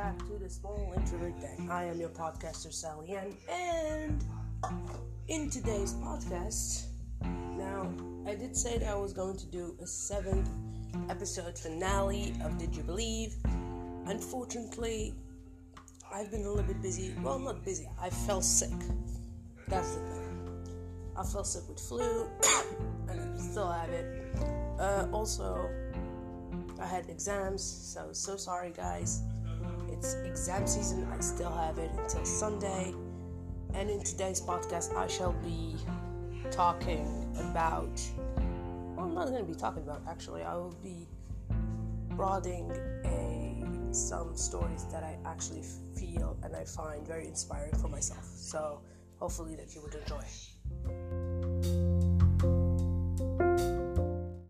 back to the small introvert that I am your podcaster Sally Ann, and in today's podcast, now I did say that I was going to do a seventh episode finale of Did You Believe? Unfortunately, I've been a little bit busy. Well, not busy. I fell sick. That's the thing. I fell sick with flu, and I still have it. Uh, also, I had exams, so so sorry, guys. It's exam season. I still have it until Sunday. And in today's podcast, I shall be talking about. Well, I'm not going to be talking about. Actually, I will be broadening a some stories that I actually feel and I find very inspiring for myself. So hopefully that you would enjoy.